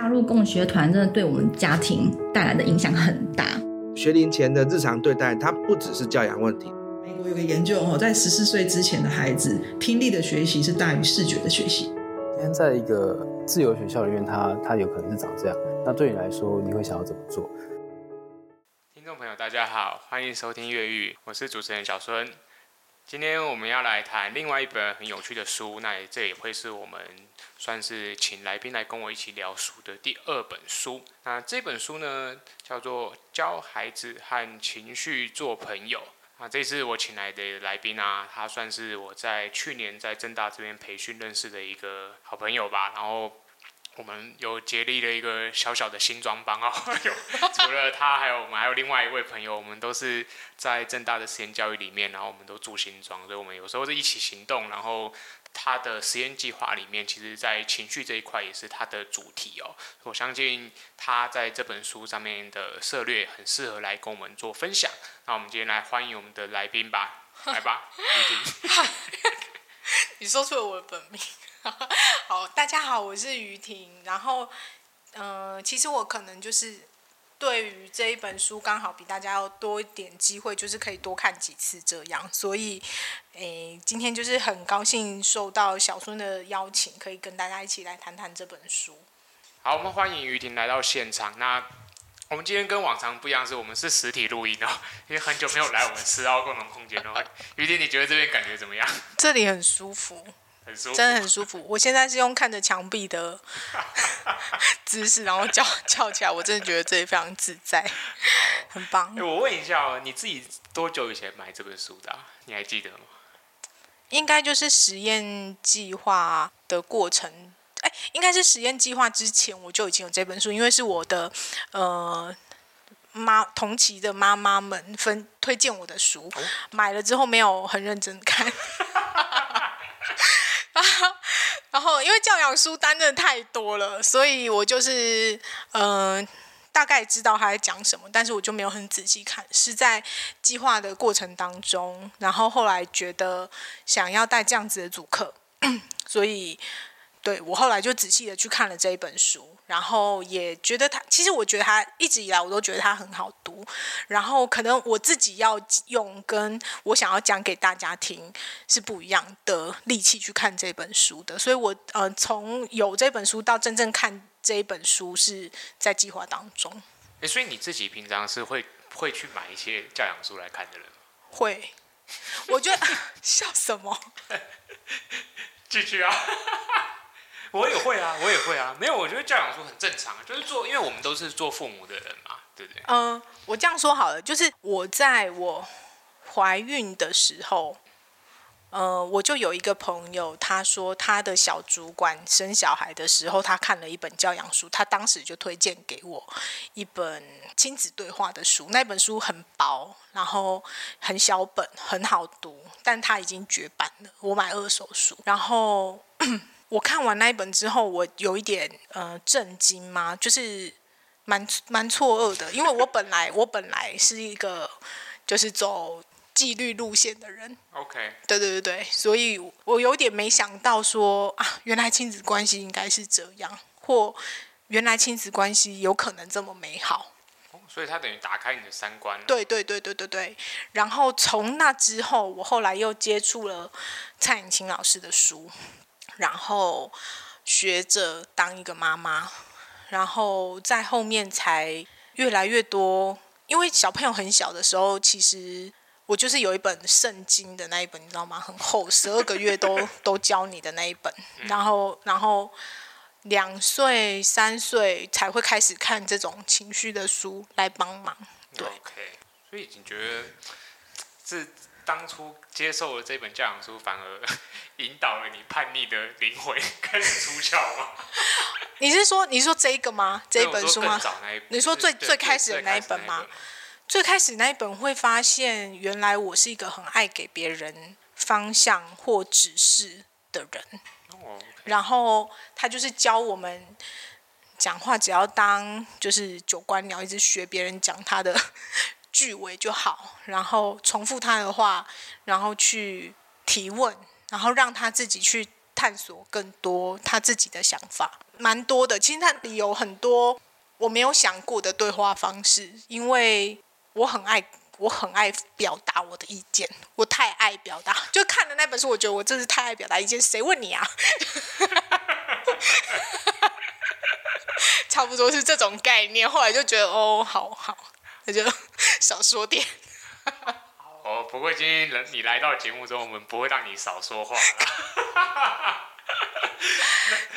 加入共学团真的对我们家庭带来的影响很大。学龄前的日常对待，它不只是教养问题。美国有个研究哦，在十四岁之前的孩子，听力的学习是大于视觉的学习。今天在一个自由学校里面，他他有可能是长这样。那对你来说，你会想要怎么做？听众朋友，大家好，欢迎收听《越狱》，我是主持人小孙。今天我们要来谈另外一本很有趣的书，那这也会是我们算是请来宾来跟我一起聊书的第二本书。那这本书呢，叫做《教孩子和情绪做朋友》。啊，这次我请来的来宾啊，他算是我在去年在正大这边培训认识的一个好朋友吧，然后。我们有结立了一个小小的新装帮哦，有除了他，还有我们还有另外一位朋友，我们都是在正大的实验教育里面，然后我们都住新庄，所以我们有时候是一起行动。然后他的实验计划里面，其实在情绪这一块也是他的主题哦。我相信他在这本书上面的策略很适合来跟我们做分享。那我们今天来欢迎我们的来宾吧，来吧。你说出了我的本名。好，大家好，我是于婷。然后，嗯、呃，其实我可能就是对于这一本书，刚好比大家要多一点机会，就是可以多看几次这样。所以，诶，今天就是很高兴受到小孙的邀请，可以跟大家一起来谈谈这本书。好，我们欢迎于婷来到现场。那我们今天跟往常不一样，是我们是实体录音哦，因为很久没有来我们十号共同空间了。于婷，你觉得这边感觉怎么样？这里很舒服。真的很舒服。我现在是用看着墙壁的 姿势，然后叫叫起来，我真的觉得这里非常自在，很棒。欸，我问一下哦，你自己多久以前买这本书的啊？你还记得吗？应该就是实验计划的过程。哎，应该是实验计划之前我就已经有这本书，因为是我的呃妈同期的妈妈们分推荐我的书，哦，买了之后没有很认真看。然后，因为教养书单真的太多了，所以我就是嗯、大概知道他在讲什么，但是我就没有很仔细看。是在计划的过程当中，然后后来觉得想要带这样子的主课，所以对我后来就仔细的去看了这一本书。然后也觉得他，其实我觉得他一直以来我都觉得他很好读。然后可能我自己要用跟我想要讲给大家听是不一样的力气去看这本书的。所以我呃从有这本书到真正看这一本书是在计划当中。诶，所以你自己平常是会会去买一些教养书来看的人吗？会，我觉得 笑什么？继续啊。我也会啊，我也会啊。没有，我觉得教养书很正常，就是做，因为我们都是做父母的人嘛，对不对？嗯、我这样说好了，就是我在我怀孕的时候，呃，我就有一个朋友，他说他的小主管生小孩的时候，他看了一本教养书，他当时就推荐给我一本亲子对话的书。那本书很薄，然后很小本，很好读，但他已经绝版了。我买二手书，然后。我看完那一本之后，我有一点呃震惊嘛，就是蛮蛮错愕的，因为我本来我本来是一个就是走纪律路线的人，OK，对对对对，所以我有点没想到说啊，原来亲子关系应该是这样，或原来亲子关系有可能这么美好，所以他等于打开你的三观。对对对对对对，然后从那之后，我后来又接触了蔡颖清老师的书。然后学着当一个妈妈，然后在后面才越来越多。因为小朋友很小的时候，其实我就是有一本圣经的那一本，你知道吗？很厚，十二个月都都教你的那一本。然后，然后两岁、三岁才会开始看这种情绪的书来帮忙。对，OK。所以你觉得是？当初接受了这本教养书，反而引导了你叛逆的灵魂开始出窍吗？你是说你是说这个吗？这一本书吗？你说最最开始的那一本吗？最开始那一本会发现，原来我是一个很爱给别人方向或指示的人。然后他就是教我们讲话，只要当就是九官鸟，一直学别人讲他的。句尾就好，然后重复他的话，然后去提问，然后让他自己去探索更多他自己的想法，蛮多的。其实他里有很多我没有想过的对话方式，因为我很爱，我很爱表达我的意见，我太爱表达。就看了那本书，我觉得我真是太爱表达意见。谁问你啊？差不多是这种概念。后来就觉得，哦，好好，那就少说点。哦，不过今天你来到节目中，我们不会让你少说话。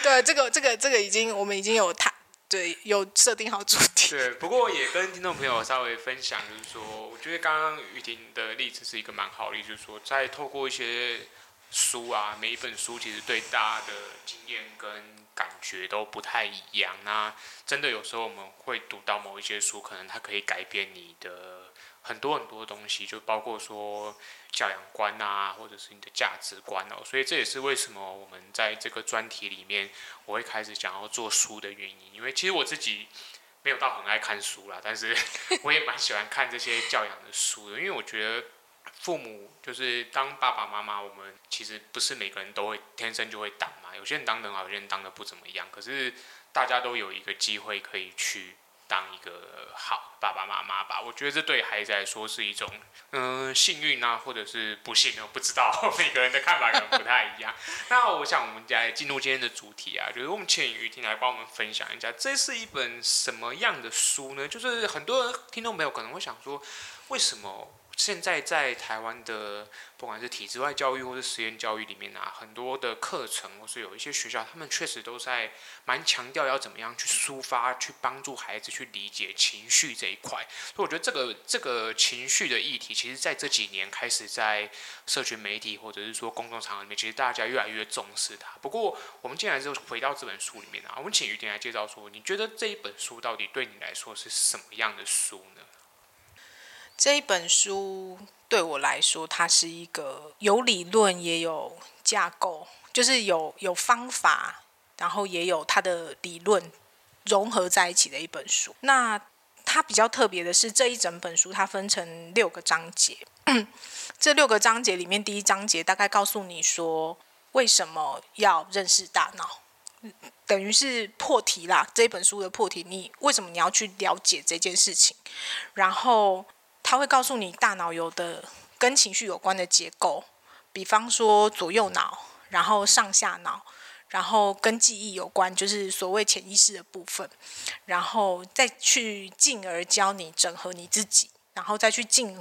对，这个这个这个已经我们已经有谈，对，有设定好主题。对，不过也跟听众朋友稍微分享，就是说，我觉得刚刚雨婷的例子是一个蛮好的例子，就是说，在透过一些书啊，每一本书其实对大家的经验跟感觉都不太一样。那真的有时候我们会读到某一些书，可能它可以改变你的。很多很多东西，就包括说教养观啊，或者是你的价值观哦，所以这也是为什么我们在这个专题里面，我会开始想要做书的原因。因为其实我自己没有到很爱看书啦，但是 我也蛮喜欢看这些教养的书的。因为我觉得父母就是当爸爸妈妈，我们其实不是每个人都会天生就会当嘛，有些人当得好，有些人当得不怎么样。可是大家都有一个机会可以去。当一个好爸爸妈妈吧，我觉得这对孩子来说是一种嗯、幸运啊，或者是不幸，我不知道 每个人的看法可能不太一样。那我想我们来进入今天的主题啊，就是我们请雨婷来帮我们分享一下，这是一本什么样的书呢？就是很多人听众朋友可能会想说，为什么？现在在台湾的，不管是体制外教育或是实验教育里面啊，很多的课程或是有一些学校，他们确实都在蛮强调要怎么样去抒发、去帮助孩子去理解情绪这一块。所以我觉得这个这个情绪的议题，其实在这几年开始在社群媒体或者是说公众场合里面，其实大家越来越重视它。不过我们进来之后回到这本书里面啊，我们请雨婷来介绍说，你觉得这一本书到底对你来说是什么样的书呢？这一本书对我来说，它是一个有理论也有架构，就是有有方法，然后也有它的理论融合在一起的一本书。那它比较特别的是，这一整本书它分成六个章节。这六个章节里面，第一章节大概告诉你说，为什么要认识大脑，等于是破题啦。这一本书的破题，你为什么你要去了解这件事情？然后。他会告诉你大脑有的跟情绪有关的结构，比方说左右脑，然后上下脑，然后跟记忆有关，就是所谓潜意识的部分，然后再去进而教你整合你自己，然后再去进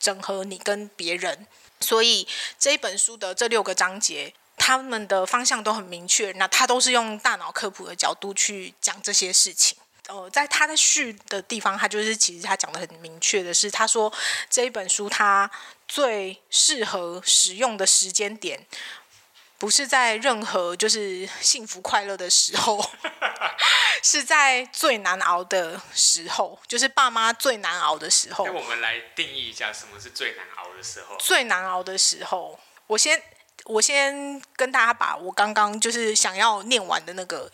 整合你跟别人。所以这一本书的这六个章节，他们的方向都很明确，那他都是用大脑科普的角度去讲这些事情。呃，在他的序的地方，他就是其实他讲的很明确的是，他说这一本书他最适合使用的时间点，不是在任何就是幸福快乐的时候，是在最难熬的时候，就是爸妈最难熬的时候。那我们来定义一下什么是最难熬的时候。最难熬的时候，我先我先跟大家把我刚刚就是想要念完的那个。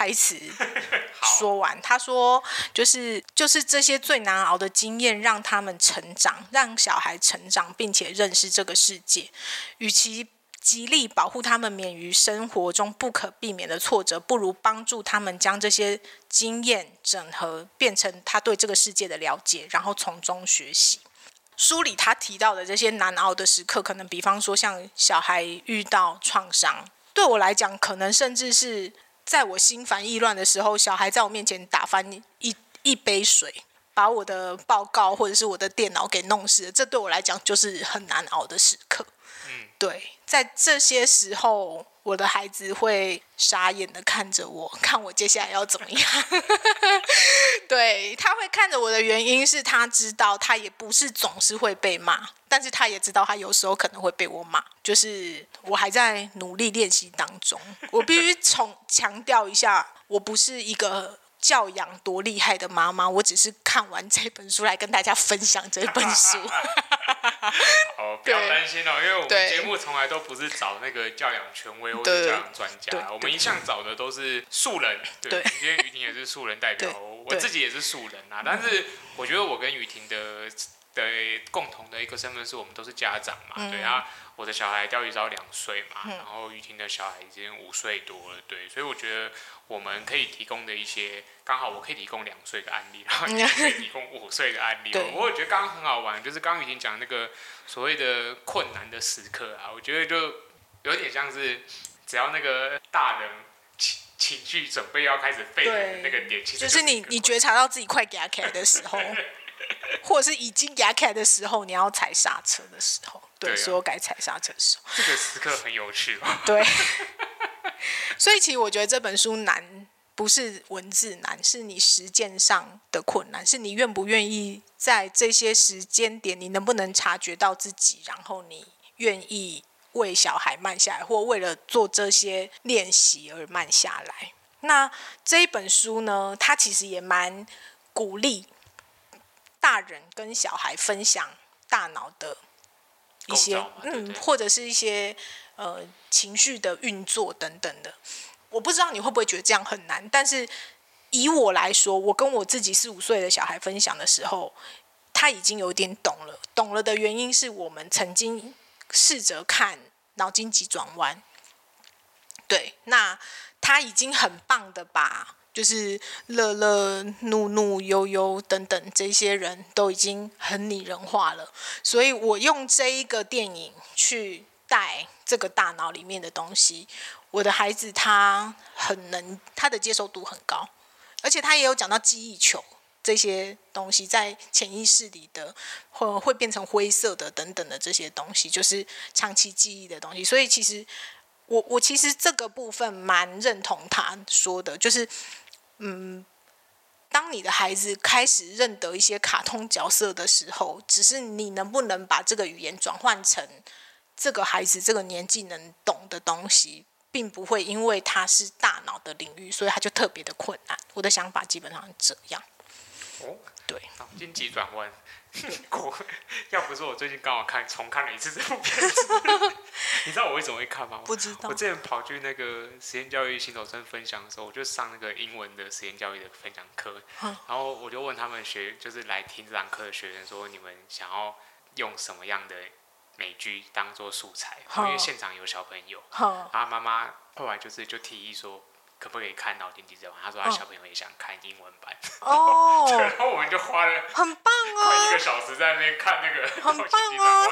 台词 说完，他说：“就是就是这些最难熬的经验，让他们成长，让小孩成长，并且认识这个世界。与其极力保护他们免于生活中不可避免的挫折，不如帮助他们将这些经验整合，变成他对这个世界的了解，然后从中学习。”书里他提到的这些难熬的时刻，可能比方说像小孩遇到创伤，对我来讲，可能甚至是。在我心烦意乱的时候，小孩在我面前打翻一一杯水，把我的报告或者是我的电脑给弄湿了，这对我来讲就是很难熬的时刻。嗯，对，在这些时候。我的孩子会傻眼的看着我，看我接下来要怎么样。对，他会看着我的原因是他知道他也不是总是会被骂，但是他也知道他有时候可能会被我骂。就是我还在努力练习当中。我必须重强调一下，我不是一个。教养多厉害的妈妈，我只是看完这本书来跟大家分享这本书。哦，不要担心哦，因为我们节目从来都不是找那个教养权威或者教养专家，我们一向找的都是素人。对，今天雨婷也是素人代表，我自己也是素人啊。但是我觉得我跟雨婷的的共同的一个身份是我们都是家长嘛，嗯、对啊，我的小孩钓鱼只要两岁嘛，嗯、然后雨婷的小孩已经五岁多了，对，所以我觉得我们可以提供的一些，刚好我可以提供两岁的案例，然后 你可以提供五岁的案例，对。我觉得刚刚很好玩，就是刚刚雨婷讲那个所谓的困难的时刻啊，我觉得就有点像是只要那个大人情情绪准备要开始沸腾的那个点，其实就是你你觉察到自己快给他开的时候。或者是已经压开的时候，你要踩刹车的时候，对，所有该踩刹车的时候，这个时刻很有趣吧？对。所以其实我觉得这本书难，不是文字难，是你实践上的困难，是你愿不愿意在这些时间点，你能不能察觉到自己，然后你愿意为小孩慢下来，或为了做这些练习而慢下来。那这一本书呢，它其实也蛮鼓励。大人跟小孩分享大脑的一些，对对嗯，或者是一些呃情绪的运作等等的。我不知道你会不会觉得这样很难，但是以我来说，我跟我自己四五岁的小孩分享的时候，他已经有点懂了。懂了的原因是我们曾经试着看脑筋急转弯，对，那他已经很棒的把。就是乐乐、怒怒、悠悠等等，这些人都已经很拟人化了。所以我用这一个电影去带这个大脑里面的东西。我的孩子他很能，他的接受度很高，而且他也有讲到记忆球这些东西在潜意识里的，会会变成灰色的等等的这些东西，就是长期记忆的东西。所以其实我我其实这个部分蛮认同他说的，就是。嗯，当你的孩子开始认得一些卡通角色的时候，只是你能不能把这个语言转换成这个孩子这个年纪能懂的东西，并不会因为他是大脑的领域，所以他就特别的困难。我的想法基本上是这样。哦，对，脑筋急转弯。我 要不是我最近刚好看重看了一次这部片子，你知道我为什么会看吗？不知道。我之前跑去那个实验教育新手村分享的时候，我就上那个英文的实验教育的分享课，嗯、然后我就问他们学，就是来听这堂课的学生说，你们想要用什么样的美剧当做素材？嗯、因为现场有小朋友，嗯、然后妈妈后来就是就提议说。可不可以看脑筋急转弯？他说他小朋友也想看英文版。哦。然后我们就花了很棒啊，快一个小时在那边看那个很棒啊。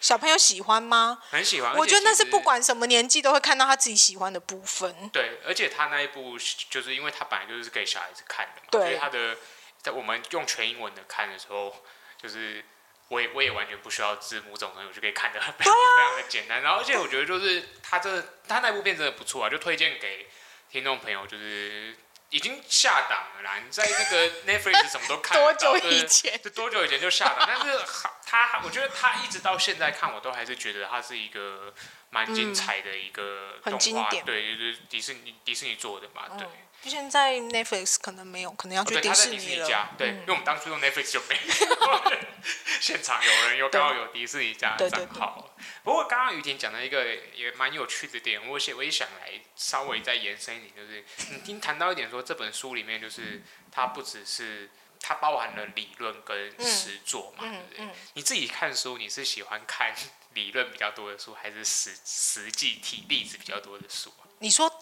小朋友喜欢吗？很喜欢。我觉得那是不管什么年纪都会看到他自己喜欢的部分。对，而且他那一部就是因为他本来就是给小孩子看的嘛，所以他的在我们用全英文的看的时候，就是我也我也完全不需要字幕这种东西，我就可以看得非常非常的简单。然后而且我觉得就是他这他那部片真的不错啊，就推荐给。听众朋友，就是已经下档了啦。你在那个 Netflix 什么都看到，多久以前？就多久以前就下档？但是他，我觉得他一直到现在看，我都还是觉得他是一个蛮精彩的一个动画。对，就是迪士尼迪士尼做的嘛，对。嗯现在 Netflix 可能没有，可能要去迪士尼了。哦、对，嗯、因为我们当初用 Netflix 就没有。现场有人有刚好有迪士尼家的账号。不过刚刚雨婷讲的一个也蛮有趣的点，我也我也想来稍微再延伸一点，就是你听谈到一点说这本书里面就是它不只是它包含了理论跟实作嘛，嗯、对不对？嗯嗯、你自己看书，你是喜欢看理论比较多的书，还是实实际体例子比较多的书？你说。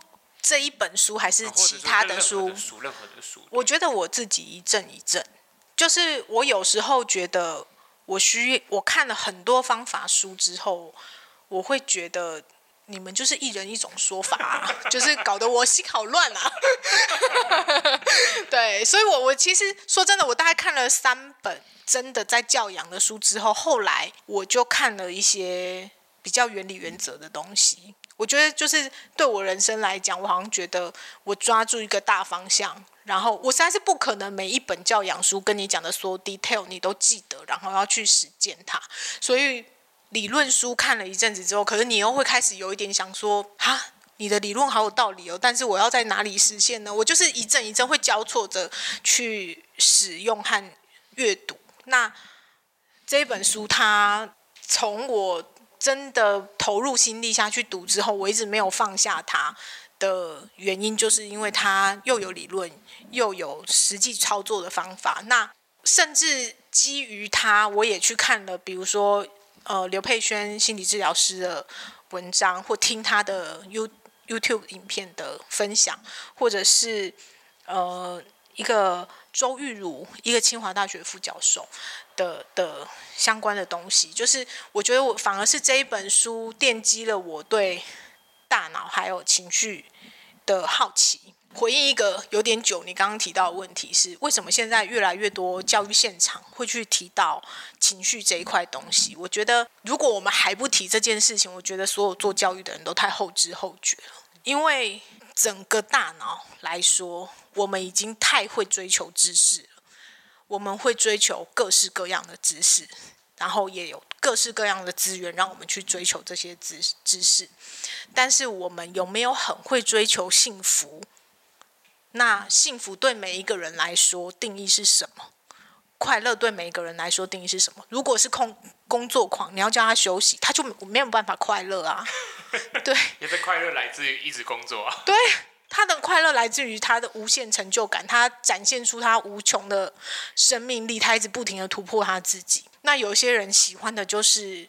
这一本书还是其他的书？任何的书。我觉得我自己一阵一阵，就是我有时候觉得我需我看了很多方法书之后，我会觉得你们就是一人一种说法啊，就是搞得我心好乱啊。对，所以我我其实说真的，我大概看了三本真的在教养的书之后，后来我就看了一些比较原理原则的东西。我觉得就是对我人生来讲，我好像觉得我抓住一个大方向，然后我实在是不可能每一本教养书跟你讲的所有 detail 你都记得，然后要去实践它。所以理论书看了一阵子之后，可是你又会开始有一点想说，哈，你的理论好有道理哦，但是我要在哪里实现呢？我就是一阵一阵会交错着去使用和阅读。那这本书它从我。真的投入心力下去读之后，我一直没有放下它的原因，就是因为它又有理论，又有实际操作的方法。那甚至基于他，我也去看了，比如说呃刘佩轩心理治疗师的文章，或听他的 You YouTube 影片的分享，或者是呃一个周玉如，一个清华大学副教授的的相关的东西，就是我觉得我反而是这一本书奠基了我对大脑还有情绪的好奇。回应一个有点久，你刚刚提到的问题是，为什么现在越来越多教育现场会去提到情绪这一块东西？我觉得，如果我们还不提这件事情，我觉得所有做教育的人都太后知后觉了。因为整个大脑来说，我们已经太会追求知识了，我们会追求各式各样的知识，然后也有各式各样的资源让我们去追求这些知知识。但是，我们有没有很会追求幸福？那幸福对每一个人来说定义是什么？快乐对每一个人来说定义是什么？如果是空工作狂，你要叫他休息，他就没有办法快乐啊。对，也是快乐来自于一直工作啊。对，他的快乐来自于他的无限成就感，他展现出他无穷的生命力，他一直不停的突破他自己。那有些人喜欢的就是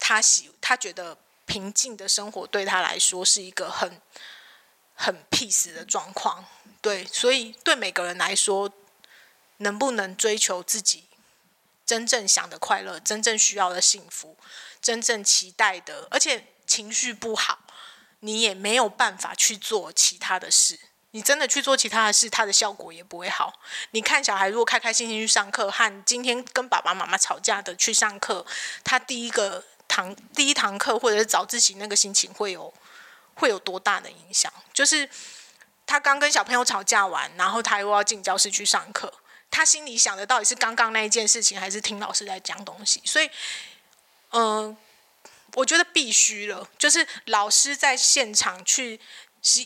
他喜，他觉得平静的生活对他来说是一个很很 peace 的状况。对，所以对每个人来说，能不能追求自己真正想的快乐、真正需要的幸福、真正期待的，而且情绪不好，你也没有办法去做其他的事。你真的去做其他的事，它的效果也不会好。你看小孩如果开开心心去上课，和今天跟爸爸妈妈吵架的去上课，他第一个堂第一堂课或者是早自习那个心情会有会有多大的影响？就是。他刚跟小朋友吵架完，然后他又要进教室去上课。他心里想的到底是刚刚那一件事情，还是听老师在讲东西？所以，嗯、呃，我觉得必须了，就是老师在现场去，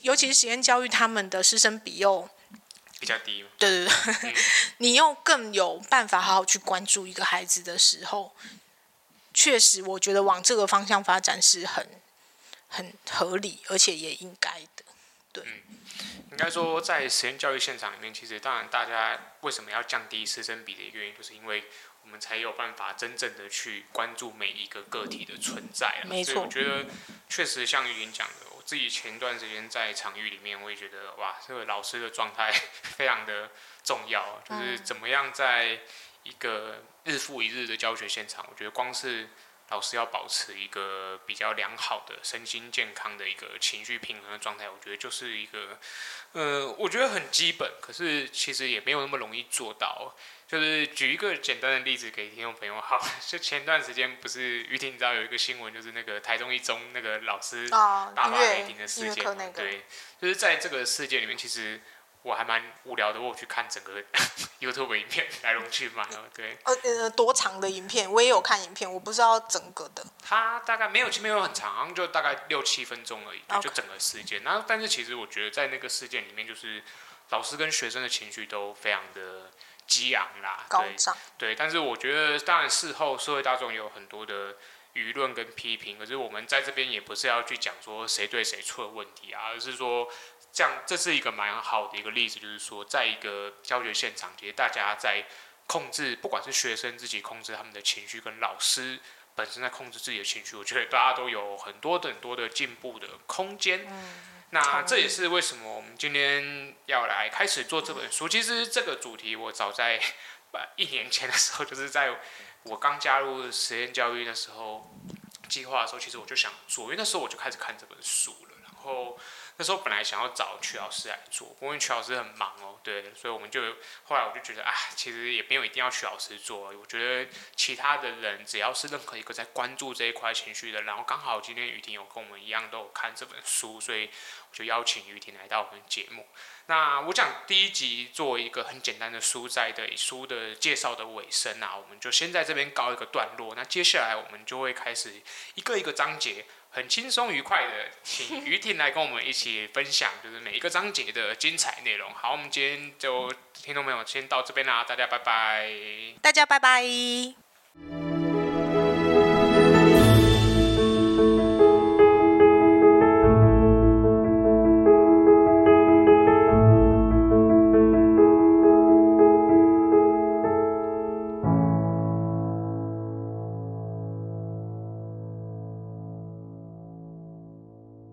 尤其是实验教育，他们的师生比又比较低。对对对，嗯、你又更有办法好好去关注一个孩子的时候，确实，我觉得往这个方向发展是很很合理，而且也应该的。对。嗯应该说，在实验教育现场里面，其实当然大家为什么要降低师生比的原因，就是因为我们才有办法真正的去关注每一个个体的存在。没错。所以我觉得确实像玉林讲的，我自己前一段时间在场域里面，我也觉得哇，这个老师的状态非常的重要，就是怎么样在一个日复一日的教学现场，我觉得光是。老师要保持一个比较良好的身心健康的一个情绪平衡的状态，我觉得就是一个，呃，我觉得很基本，可是其实也没有那么容易做到。就是举一个简单的例子给听众朋友，好，就前段时间不是玉婷，你知道有一个新闻，就是那个台中一中那个老师大发雷霆的事件嘛，那个、对，就是在这个事件里面，其实。我还蛮无聊的，我去看整个 YouTube 影片来龙去脉，对。呃呃，多长的影片？我也有看影片，我不知道整个的。它大概没有，没有很长，好像就大概六七分钟而已.就整个事件。然后，但是其实我觉得在那个事件里面，就是老师跟学生的情绪都非常的激昂啦，高涨。对，但是我觉得，当然事后社会大众也有很多的舆论跟批评，可是我们在这边也不是要去讲说谁对谁错的问题啊，而是说。这样，这是一个蛮好的一个例子，就是说，在一个教学现场，其实大家在控制，不管是学生自己控制他们的情绪，跟老师本身在控制自己的情绪，我觉得大家都有很多很多的进步的空间。嗯，那这也是为什么我们今天要来开始做这本书。其实这个主题我早在一年前的时候，就是在我刚加入实验教育的时候计划的时候，其实我就想做，因为那时候我就开始看这本书了，然后。那时候本来想要找曲老师来做，不过曲老师很忙哦，对，所以我们就后来我就觉得啊，其实也没有一定要曲老师做，我觉得其他的人只要是任何一个在关注这一块情绪的，然后刚好今天雨婷有跟我们一样都有看这本书，所以我就邀请雨婷来到我们节目。那我讲第一集做一个很简单的书斋的书的介绍的尾声啊，我们就先在这边告一个段落。那接下来我们就会开始一个一个章节。很轻松愉快的，请于婷来跟我们一起分享，就是每一个章节的精彩内容。好，我们今天就听众朋友先到这边啦，大家拜拜。大家拜拜。